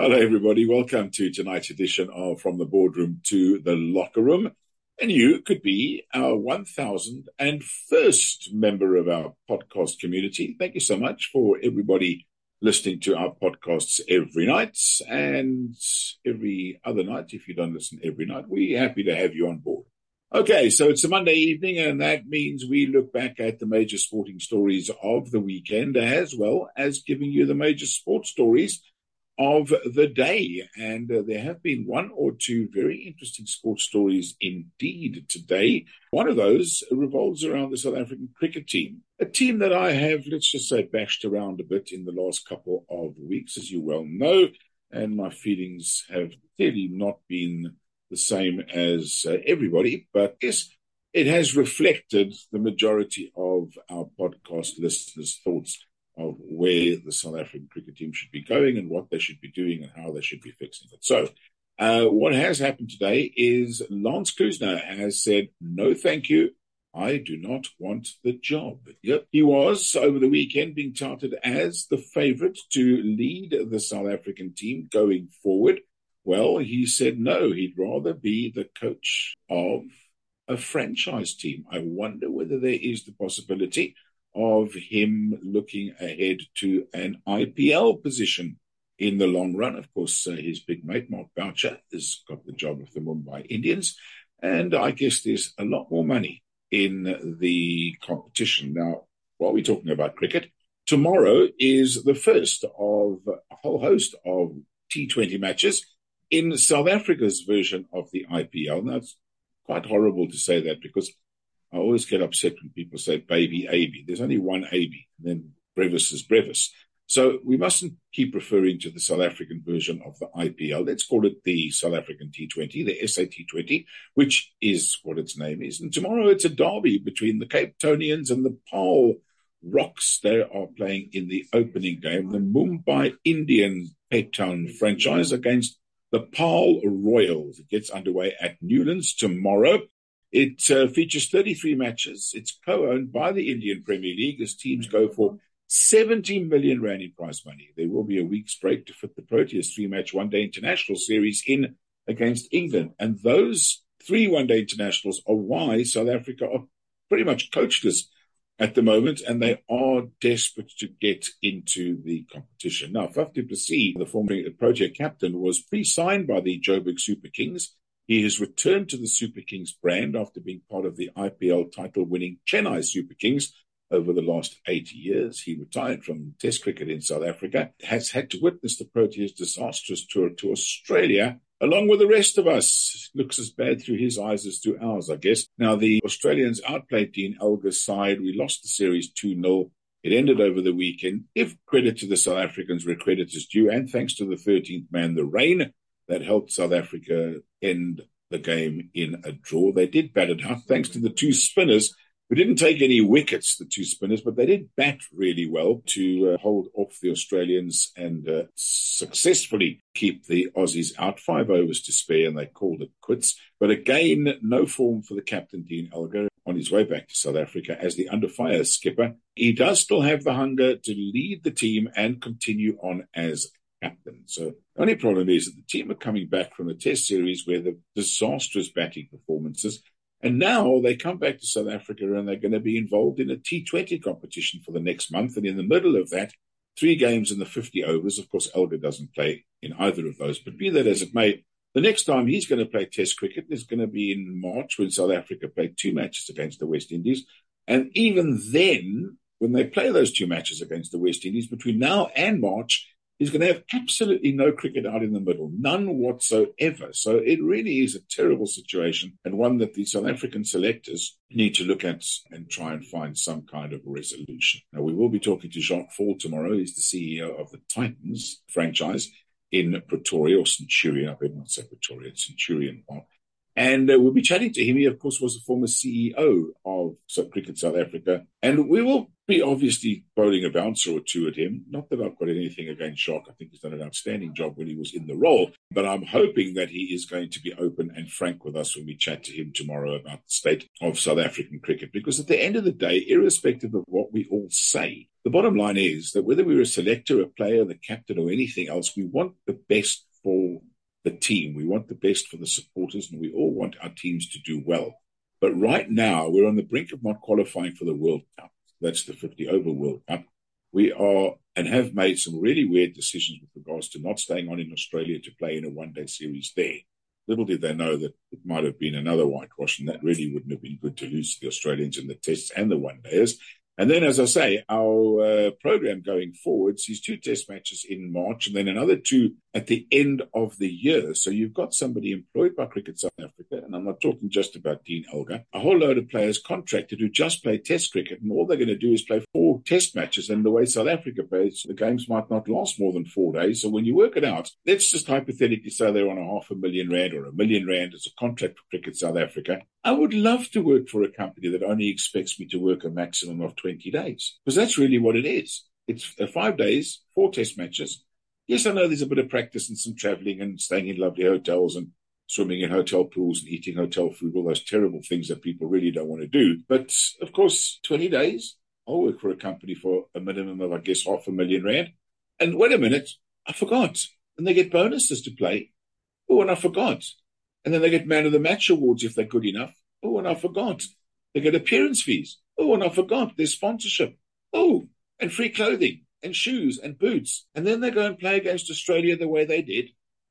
Hello, everybody. Welcome to tonight's edition of From the Boardroom to the Locker Room. And you could be our 1001st member of our podcast community. Thank you so much for everybody listening to our podcasts every night and every other night. If you don't listen every night, we're happy to have you on board. Okay, so it's a Monday evening, and that means we look back at the major sporting stories of the weekend as well as giving you the major sports stories of the day. And uh, there have been one or two very interesting sports stories indeed today. One of those revolves around the South African cricket team, a team that I have, let's just say, bashed around a bit in the last couple of weeks, as you well know. And my feelings have clearly not been the same as uh, everybody, but yes, it has reflected the majority of our podcast listeners' thoughts of where the South African cricket team should be going and what they should be doing and how they should be fixing it. So, uh, what has happened today is Lance Klusener has said, no, thank you. I do not want the job. Yep. He was over the weekend being touted as the favorite to lead the South African team going forward. Well, he said no, he'd rather be the coach of a franchise team. I wonder whether there is the possibility of him looking ahead to an IPL position in the long run. Of course, uh, his big mate, Mark Boucher, has got the job of the Mumbai Indians. And I guess there's a lot more money in the competition. Now, while we're talking about cricket, tomorrow is the first of a whole host of T20 matches in South Africa's version of the IPL. Now, it's quite horrible to say that because I always get upset when people say baby AB. There's only one AB, and then brevis is brevis. So we mustn't keep referring to the South African version of the IPL. Let's call it the South African T20, the SAT20, which is what its name is. And tomorrow it's a derby between the Cape Townians and the Paarl Rocks. They are playing in the opening game. The Mumbai Indian Cape Town franchise against the Paarl Royals. It gets underway at Newlands tomorrow. It uh, features 33 matches. It's co-owned by the Indian Premier League as teams go for 70 million rand in prize money. There will be a week's break to fit the Proteas three-match one-day international series in against England. And those three one-day internationals are why South Africa are pretty much coachless at the moment, and they are desperate to get into the competition. Now, Faf du Plessis, the former Protea captain, was pre-signed by the Joburg Super Kings he has returned to the Super Kings brand after being part of the IPL title winning Chennai Super Kings over the last 80 years. He retired from Test cricket in South Africa, has had to witness the Proteas' disastrous tour to Australia, along with the rest of us. Looks as bad through his eyes as through ours, I guess. Now, the Australians outplayed Dean Elgar's side. We lost the series 2 0. It ended over the weekend. Give credit to the South Africans where credit is due, and thanks to the 13th man, the rain, that helped South Africa end the game in a draw. They did bat it out thanks to the two spinners who didn't take any wickets, the two spinners, but they did bat really well to uh, hold off the Australians and uh, successfully keep the Aussies out. Five overs to spare, and they called it quits. But again, no form for the captain, Dean Elgar, on his way back to South Africa as the under fire skipper. He does still have the hunger to lead the team and continue on as captain. So the only problem is that the team are coming back from a test series where the disastrous batting performances. And now they come back to South Africa and they're going to be involved in a T20 competition for the next month. And in the middle of that, three games in the 50 overs. Of course, Elgar doesn't play in either of those, but be that as it may, the next time he's going to play Test cricket is going to be in March when South Africa play two matches against the West Indies. And even then, when they play those two matches against the West Indies, between now and March, He's going to have absolutely no cricket out in the middle, none whatsoever. So it really is a terrible situation and one that the South African selectors need to look at and try and find some kind of resolution. Now, we will be talking to Jacques Faul tomorrow. He's the CEO of the Titans franchise in Pretoria or Centurion. I better not say Pretoria, Centurion Park. And uh, we'll be chatting to him. He, of course, was the former CEO of Cricket South Africa. And we will be obviously bowling a bouncer or two at him. Not that I've got anything against Jacques. I think he's done an outstanding job when he was in the role. But I'm hoping that he is going to be open and frank with us when we chat to him tomorrow about the state of South African cricket. Because at the end of the day, irrespective of what we all say, the bottom line is that whether we're a selector, a player, the captain, or anything else, we want the best for the team. We want the best for the supporters, and we all want our teams to do well. But right now, we're on the brink of not qualifying for the World Cup. That's the 50 over World Cup. We are and have made some really weird decisions with regards to not staying on in Australia to play in a one day series there. Little did they know that it might have been another whitewash, and that really wouldn't have been good to lose to the Australians in the tests and the one dayers. And then, as I say, our uh, program going forward sees two test matches in March and then another two at the end of the year. So you've got somebody employed by Cricket South Africa, and I'm not talking just about Dean Elgar, a whole load of players contracted who just play test cricket, and all they're going to do is play four test matches. And the way South Africa plays, the games might not last more than four days. So when you work it out, let's just hypothetically say they're on a half a million rand or a million rand as a contract for Cricket South Africa. I would love to work for a company that only expects me to work a maximum of 20 days, because that's really what it is. It's uh, five days, four test matches. Yes, I know there's a bit of practice and some traveling and staying in lovely hotels and swimming in hotel pools and eating hotel food, all those terrible things that people really don't want to do. But of course, 20 days, I'll work for a company for a minimum of, I guess, half a million rand. And wait a minute, I forgot. And they get bonuses to play. Oh, and I forgot. And then they get man of the match awards if they're good enough. Oh, and I forgot. They get appearance fees. Oh, and I forgot there's sponsorship. Oh, and free clothing and shoes and boots. And then they go and play against Australia the way they did.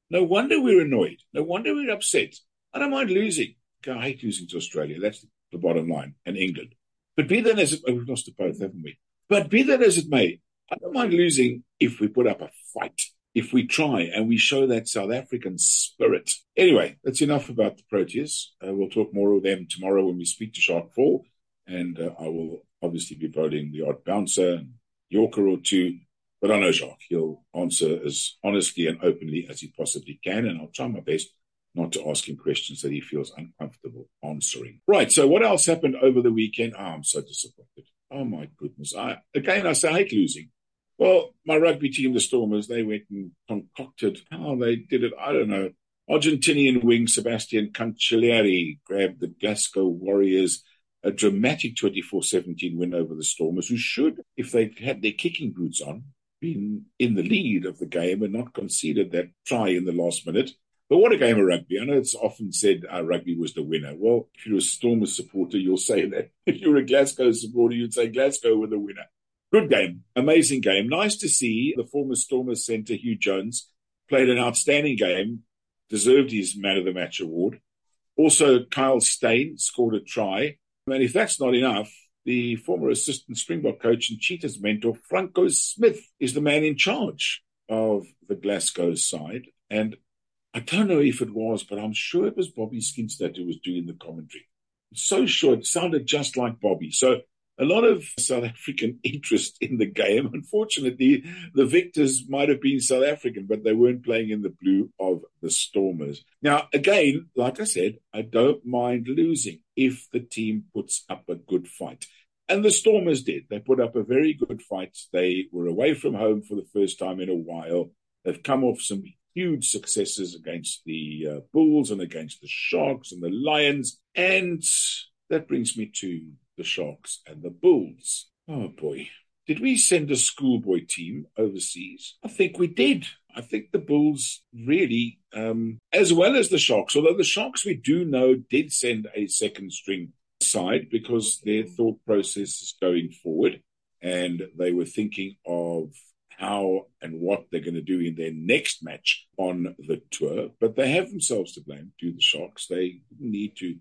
No wonder we're annoyed. No wonder we're upset. I don't mind losing. I hate losing to Australia. That's the bottom line. And England. But be that as it, oh, we've lost to both, haven't we? But be that as it may, I don't mind losing if we put up a fight if we try and we show that South African spirit. Anyway, that's enough about the Proteas. Uh, we'll talk more of them tomorrow when we speak to Jacques Faul. And uh, I will obviously be voting the odd bouncer and Yorker or two. But I know Jacques. He'll answer as honestly and openly as he possibly can. And I'll try my best not to ask him questions that he feels uncomfortable answering. Right. So what else happened over the weekend? Oh, I'm so disappointed. Oh my goodness. I, again, I say I hate losing. Well, my rugby team, the Stormers, they went and concocted how they did it. I don't know. Argentinian wing Sebastian Cancellieri grabbed the Glasgow Warriors a dramatic 24-17 win over the Stormers, who should, if they had their kicking boots on, been in the lead of the game and not conceded that try in the last minute. But what a game of rugby. I know it's often said uh, rugby was the winner. Well, if you're a Stormers supporter, you'll say that. If you're a Glasgow supporter, you'd say Glasgow were the winner. Good game, amazing game. Nice to see the former Stormers centre Huw Jones played an outstanding game, deserved his man of the match award. Also, Kyle Steyn scored a try. And if that's not enough, the former assistant Springbok coach and Cheetahs mentor, Franco Smith, is the man in charge of the Glasgow side. And I don't know if it was, but I'm sure it was Bobby Skinstad who was doing the commentary. So sure, it sounded just like Bobby. So a lot of South African interest in the game. Unfortunately, the victors might have been South African, but they weren't playing in the blue of the Stormers. Now, again, like I said, I don't mind losing if the team puts up a good fight. And the Stormers did. They put up a very good fight. They were away from home for the first time in a while. They've come off some huge successes against the uh, Bulls and against the Sharks and the Lions. And that brings me to the Sharks, and the Bulls. Oh boy. Did we send a schoolboy team overseas? I think we did. I think the Bulls really, um, as well as the Sharks, although the Sharks we do know did send a second string side because their thought process is going forward and they were thinking of how and what they're going to do in their next match on the tour. But they have themselves to blame, do the Sharks. They need to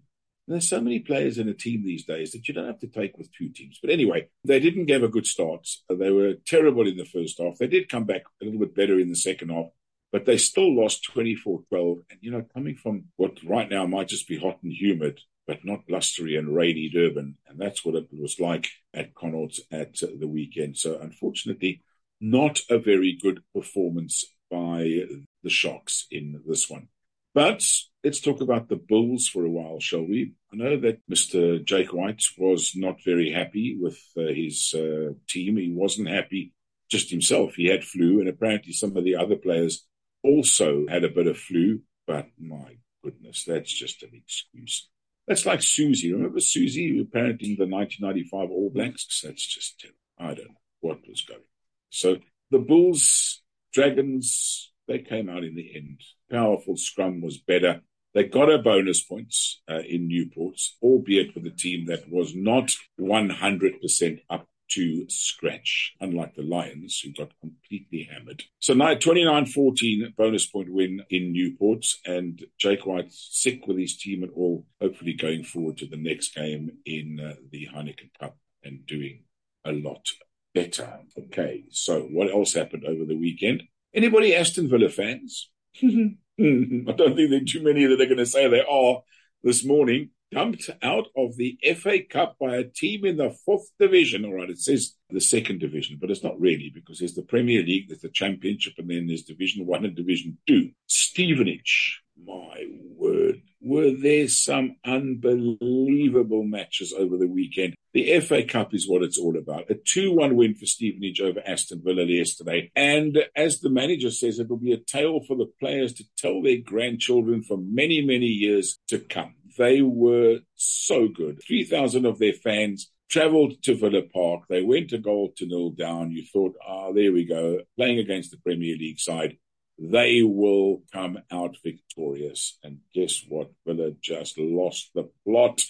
there's so many players in a team these days that you don't have to take with two teams. But anyway, they didn't give a good start. They were terrible in the first half. They did come back a little bit better in the second half, but they still lost 24 12. And, you know, coming from what right now might just be hot and humid, but not blustery and rainy Durban. And that's what it was like at Connacht at the weekend. So unfortunately, not a very good performance by the Sharks in this one. But let's talk about the Bulls for a while, shall we? I know that Mr. Jake White was not very happy with uh, his uh, team. He wasn't happy just himself. He had flu, and apparently some of the other players also had a bit of flu. But my goodness, that's just an excuse. That's like Susie. Remember Susie, apparently in the 1995 All Blacks? That's just, I don't know. what was going. So the Bulls, Dragons, they came out in the end. Powerful scrum was better. They got a bonus points uh, in Newport, albeit with a team that was not 100% up to scratch, unlike the Lions, who got completely hammered. So now 29-14 bonus point win in Newport, and Jake White sick with his team and all, hopefully going forward to the next game in uh, the Heineken Cup and doing a lot better. Okay, so what else happened over the weekend? Anybody Aston Villa fans? Mm-hmm. I don't think there are too many that are going to say they are this morning. Dumped out of the FA Cup by a team in the fourth division. All right, it says the second division, but it's not really because there's the Premier League, there's the Championship, and then there's Division One and Division Two. Stevenage, my word, were there some unbelievable matches over the weekend. The FA Cup is what it's all about. A 2-1 win for Stevenage over Aston Villa yesterday. And as the manager says, it will be a tale for the players to tell their grandchildren for many, many years to come. They were so good. 3,000 of their fans travelled to Villa Park. They went a goal to nil down. You thought, ah, oh, there we go, playing against the Premier League side they will come out victorious. And guess what? Villa just lost the plot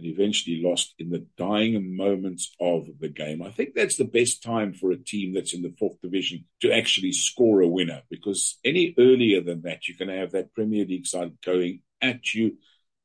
and eventually lost in the dying moments of the game. I think that's the best time for a team that's in the fourth division to actually score a winner because any earlier than that, you're going to have that Premier League side going at you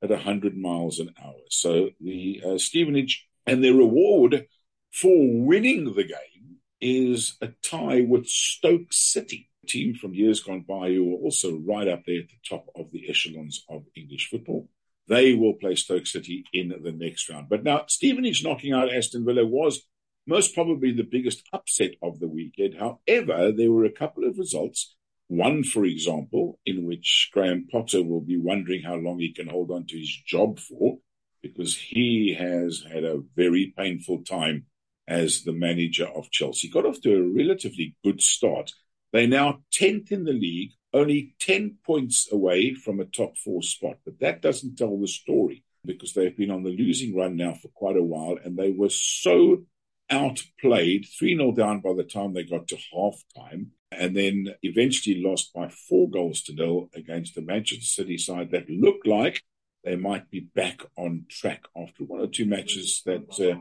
at 100 miles an hour. So the uh, Stevenage and their reward for winning the game is a tie with Stoke City team from years gone by who are also right up there at the top of the echelons of English football. They will play Stoke City in the next round. But now, Stevenage knocking out Aston Villa was most probably the biggest upset of the weekend. However, there were a couple of results. One, for example, in which Graham Potter will be wondering how long he can hold on to his job for, because he has had a very painful time as the manager of Chelsea. Got off to a relatively good start they're now 10th in the league, only 10 points away from a top four spot. But that doesn't tell the story because they've been on the losing run now for quite a while and they were so outplayed, 3 0 down by the time they got to half time, and then eventually lost by four goals to nil against the Manchester City side that looked like they might be back on track after one or two matches that uh,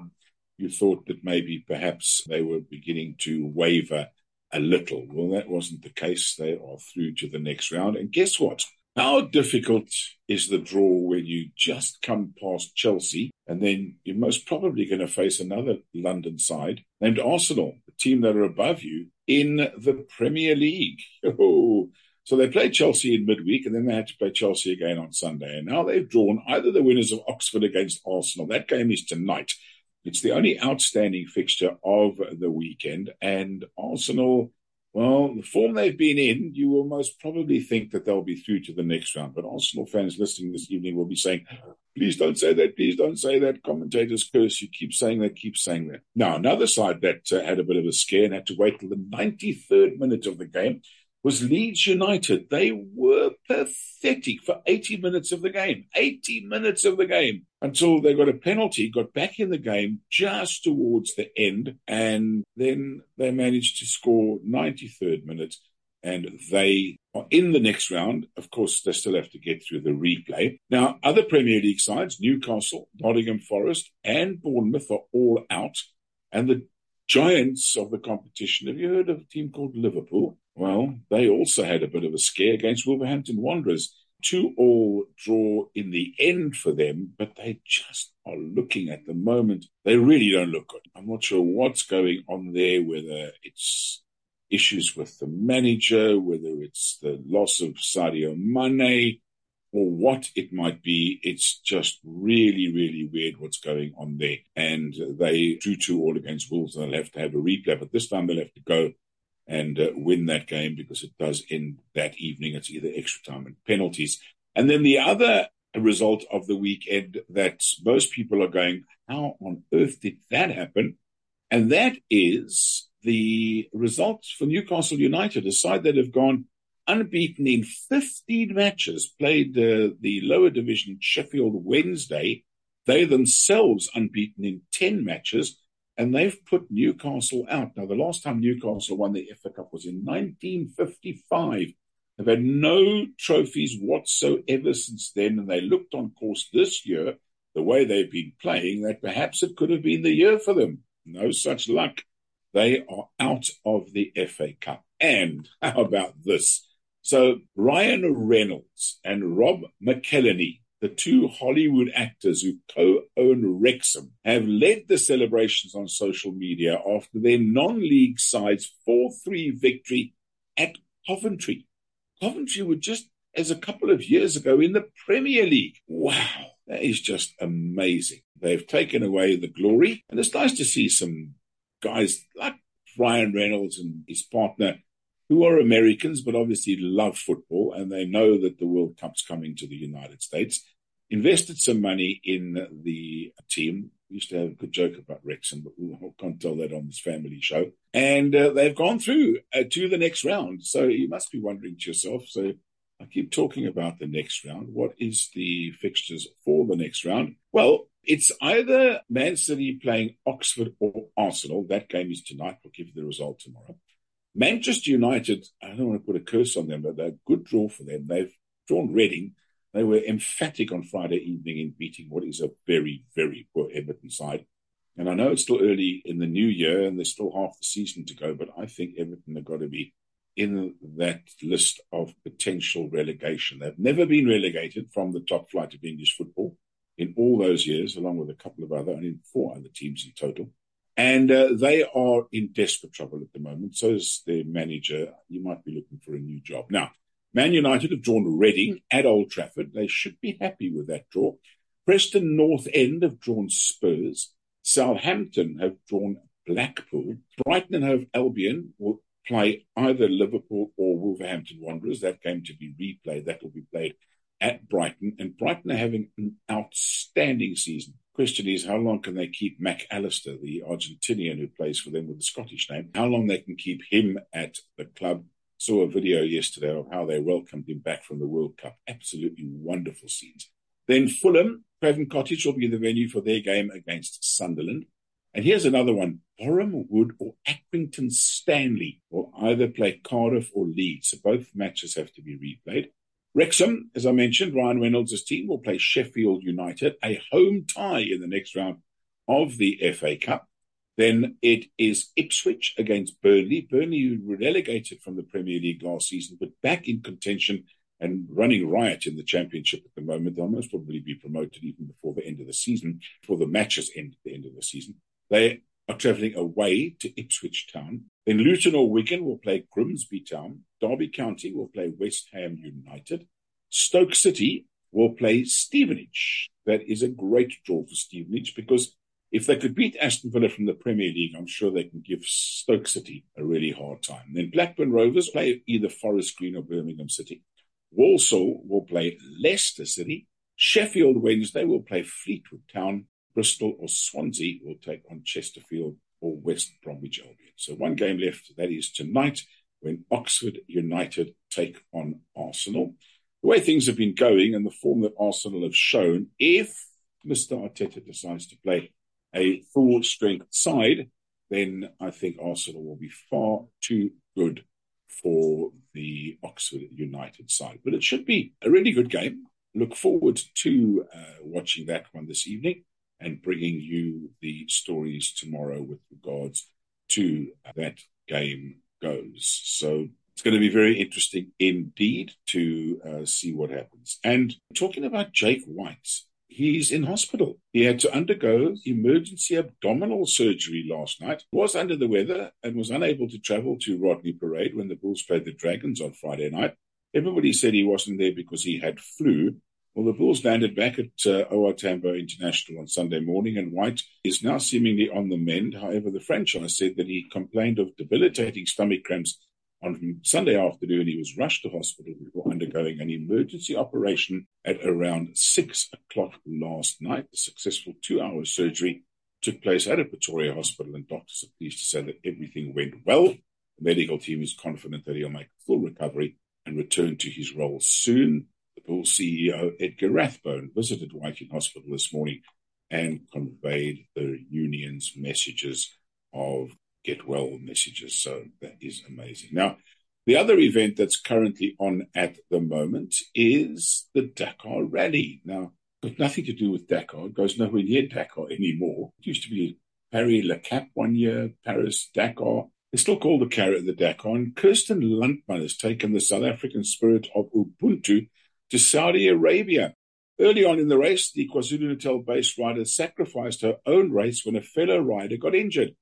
you thought that maybe perhaps they were beginning to waver a little. Well, that wasn't the case. They are through to the next round. And guess what? How difficult is the draw when you just come past Chelsea and then you're most probably going to face another London side named Arsenal, the team that are above you in the Premier League? Oh, so they played Chelsea in midweek and then they had to play Chelsea again on Sunday. And now they've drawn either the winners of Oxford against Arsenal. That game is tonight. It's the only outstanding fixture of the weekend. And Arsenal, well, the form they've been in, you will most probably think that they'll be through to the next round. But Arsenal fans listening this evening will be saying, please don't say that, please don't say that. Commentators curse you, keep saying that, keep saying that. Now, another side that uh, had a bit of a scare and had to wait till the 93rd minute of the game was Leeds United. They were pathetic for 80 minutes of the game. 80 minutes of the game until they got a penalty, got back in the game just towards the end, and then they managed to score 93rd minute. And they are in the next round. Of course, they still have to get through the replay. Now, other Premier League sides, Newcastle, Nottingham Forest, and Bournemouth are all out. And the giants of the competition, have you heard of a team called Liverpool? Well, they also had a bit of a scare against Wolverhampton Wanderers. Two all draw in the end for them, but they just are looking at the moment. They really don't look good. I'm not sure what's going on there, whether it's issues with the manager, whether it's the loss of Sadio Mane, or what it might be. It's just really, really weird what's going on there. And they drew two all against Wolves, and they'll have to have a replay, but this time they'll have to go and uh, win that game because it does end that evening. It's either extra time and penalties. And then the other result of the weekend that most people are going, how on earth did that happen? And that is the results for Newcastle United, a side that have gone unbeaten in 15 matches, played uh, the lower division Sheffield Wednesday. They themselves unbeaten in 10 matches and they've put Newcastle out. Now, the last time Newcastle won the FA Cup was in 1955. They've had no trophies whatsoever since then, and they looked on course this year, the way they've been playing, that perhaps it could have been the year for them. No such luck. They are out of the FA Cup. And how about this? So Ryan Reynolds and Rob McElhenney, the two Hollywood actors who co-own Wrexham, have led the celebrations on social media after their non-league side's 4-3 victory at Coventry. Coventry were just as a couple of years ago in the Premier League. Wow, that is just amazing. They've taken away the glory, and it's nice to see some guys like Ryan Reynolds and his partner who are Americans, but obviously love football and they know that the World Cup's coming to the United States, invested some money in the team. We used to have a good joke about Wrexham, but we can't tell that on this family show. And uh, they've gone through uh, to the next round. So you must be wondering to yourself, so I keep talking about the next round. What is the fixtures for the next round? Well, it's either Man City playing Oxford or Arsenal. That game is tonight. We'll give you the result tomorrow. Manchester United, I don't want to put a curse on them, but they're a good draw for them. They've drawn Reading. They were emphatic on Friday evening in beating what is a very, very poor Everton side. And I know it's still early in the new year and there's still half the season to go, but I think Everton have got to be in that list of potential relegation. They've never been relegated from the top flight of English football in all those years, along with a couple of other, only four other teams in total. And uh, they are in desperate trouble at the moment. So is their manager. You might be looking for a new job. Now, Man United have drawn Reading hmm. at Old Trafford. They should be happy with that draw. Preston North End have drawn Spurs. Southampton have drawn Blackpool. Brighton and Hove Albion will play either Liverpool or Wolverhampton Wanderers. That game to be replayed. That will be played at Brighton. And Brighton are having an outstanding season. Question is, how long can they keep Mac Allister, the Argentinian who plays for them with the Scottish name, how long they can keep him at the club? Saw a video yesterday of how they welcomed him back from the World Cup. Absolutely wonderful scenes. Then Fulham, Craven Cottage will be the venue for their game against Sunderland. And here's another one. Boreham Wood or Accrington Stanley will either play Cardiff or Leeds. So both matches have to be replayed. Wrexham, as I mentioned, Ryan Reynolds' team will play Sheffield United, a home tie in the next round of the FA Cup. Then it is Ipswich against Burnley. Burnley were relegated from the Premier League last season, but back in contention and running riot in the Championship at the moment. They'll most probably be promoted even before the end of the season, before the matches end at the end of the season. They are travelling away to Ipswich Town. Then Luton or Wigan will play Grimsby Town. Derby County will play West Ham United. Stoke City will play Stevenage. That is a great draw for Stevenage because if they could beat Aston Villa from the Premier League, I'm sure they can give Stoke City a really hard time. Then Blackburn Rovers play either Forest Green or Birmingham City. Walsall will play Leicester City. Sheffield Wednesday will play Fleetwood Town. Bristol or Swansea will take on Chesterfield or West Bromwich Albion. So one game left. That is tonight when Oxford United take on Arsenal. The way things have been going and the form that Arsenal have shown, if Mr. Arteta decides to play a full strength side, then I think Arsenal will be far too good for the Oxford United side. But it should be a really good game. Look forward to uh, watching that one this evening and bringing you the stories tomorrow with regards to that game goes. So it's going to be very interesting indeed to uh, see what happens. And talking about Jake White, he's in hospital. He had to undergo emergency abdominal surgery last night, was under the weather, and was unable to travel to Rodney Parade when the Bulls played the Dragons on Friday night. Everybody said he wasn't there because he had flu. Well, the Bulls landed back at uh, OR International on Sunday morning, and White is now seemingly on the mend. However, the franchise said that he complained of debilitating stomach cramps on Sunday afternoon. He was rushed to hospital before undergoing an emergency operation at around six o'clock last night. The successful two hour surgery took place at a Pretoria hospital, and doctors are pleased to say that everything went well. The medical team is confident that he'll make a full recovery and return to his role soon. The Bulls CEO Edgar Rathbone visited White hospital this morning and conveyed the union's messages of get well messages. So that is amazing. Now, the other event that's currently on at the moment is the Dakar Rally. Now, got nothing to do with Dakar. It goes nowhere near Dakar anymore. It used to be Paris Le Cap one year, Paris Dakar. They still called the carrot the Dakar. And Kirsten Landman has taken the South African spirit of Ubuntu to Saudi Arabia. Early on in the race, the KwaZulu-Natal based rider sacrificed her own race when a fellow rider got injured.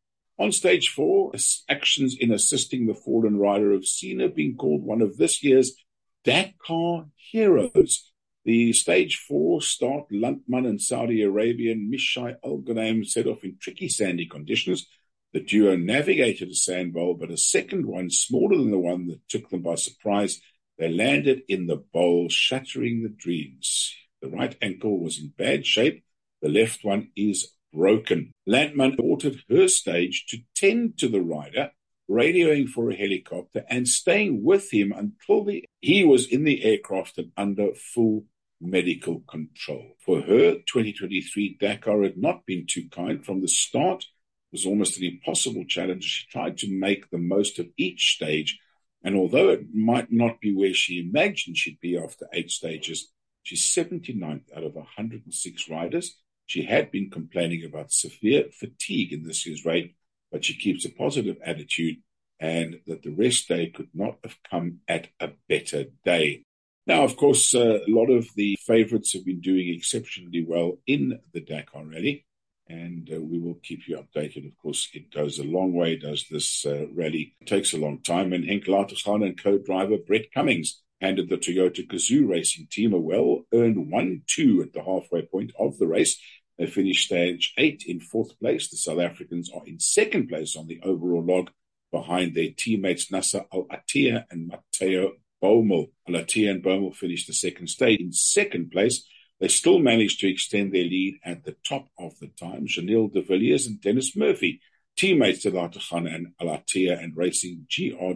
On stage four, actions in assisting the fallen rider of her being called one of this year's Dakar heroes. The stage four start, Landman and Saudi Arabian Mishai Al Ghanem set off in tricky sandy conditions. The duo navigated a sand bowl, but a second one, smaller than the one that took them by surprise, they landed in the bowl, shattering the dreams. The right ankle was in bad shape. The left one is broken. Landman ordered her stage to tend to the rider, radioing for a helicopter and staying with him until the, he was in the aircraft and under full medical control. For her, 2023 Dakar had not been too kind from the start. It was almost an impossible challenge. She tried to make the most of each stage. And although it might not be where she imagined she'd be after eight stages, She's 79th out of 106 riders. She had been complaining about severe fatigue in this year's race, but she keeps a positive attitude and that the rest day could not have come at a better day. Now, of course, uh, a lot of the favorites have been doing exceptionally well in the Dakar Rally, and uh, we will keep you updated. Of course, it goes a long way, does this uh, rally. It takes a long time, and Henk Lategan and co-driver Brett Cummings handed the Toyota Gazoo racing team a well-earned 1-2 at the halfway point of the race. They finished stage eight in fourth place. The South Africans are in second place on the overall log behind their teammates Nasser Al-Attiyah and Mathieu Baumel. Al-Attiyah and Baumel finished the second stage in second place. They still managed to extend their lead at the top of the time. Giniel de Villiers and Dennis Murphy Teammates of Lategan and Al-Attiyah and racing GR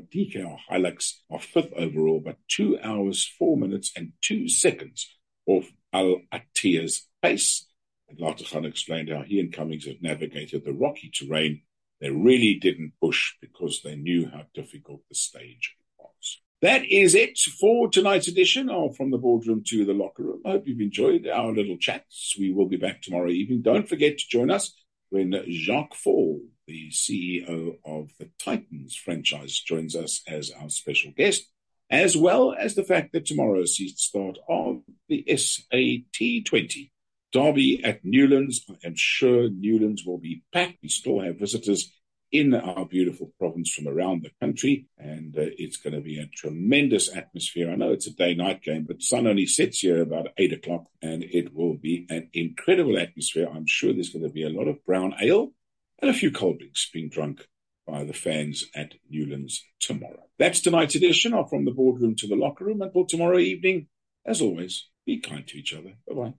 Hilux are fifth overall, but two hours, four minutes, and two seconds off Al-Attiyah's pace. And Lategan explained how he and Cummings had navigated the rocky terrain. They really didn't push because they knew how difficult the stage was. That is it for tonight's edition of From the Boardroom to the Locker Room. I hope you've enjoyed our little chats. We will be back tomorrow evening. Don't forget to join us when Jacques Faul the CEO of the Titans franchise, joins us as our special guest, as well as the fact that tomorrow sees the start of the SAT20 Derby at Newlands. I am sure Newlands will be packed. We still have visitors in our beautiful province from around the country, and uh, it's going to be a tremendous atmosphere. I know it's a day night game, but the sun only sets here about eight o'clock, and it will be an incredible atmosphere. I'm sure there's going to be a lot of brown ale and a few cold drinks being drunk by the fans at Newlands tomorrow. That's tonight's edition of From the Boardroom to the Locker Room. Until tomorrow evening, as always, be kind to each other. Bye bye.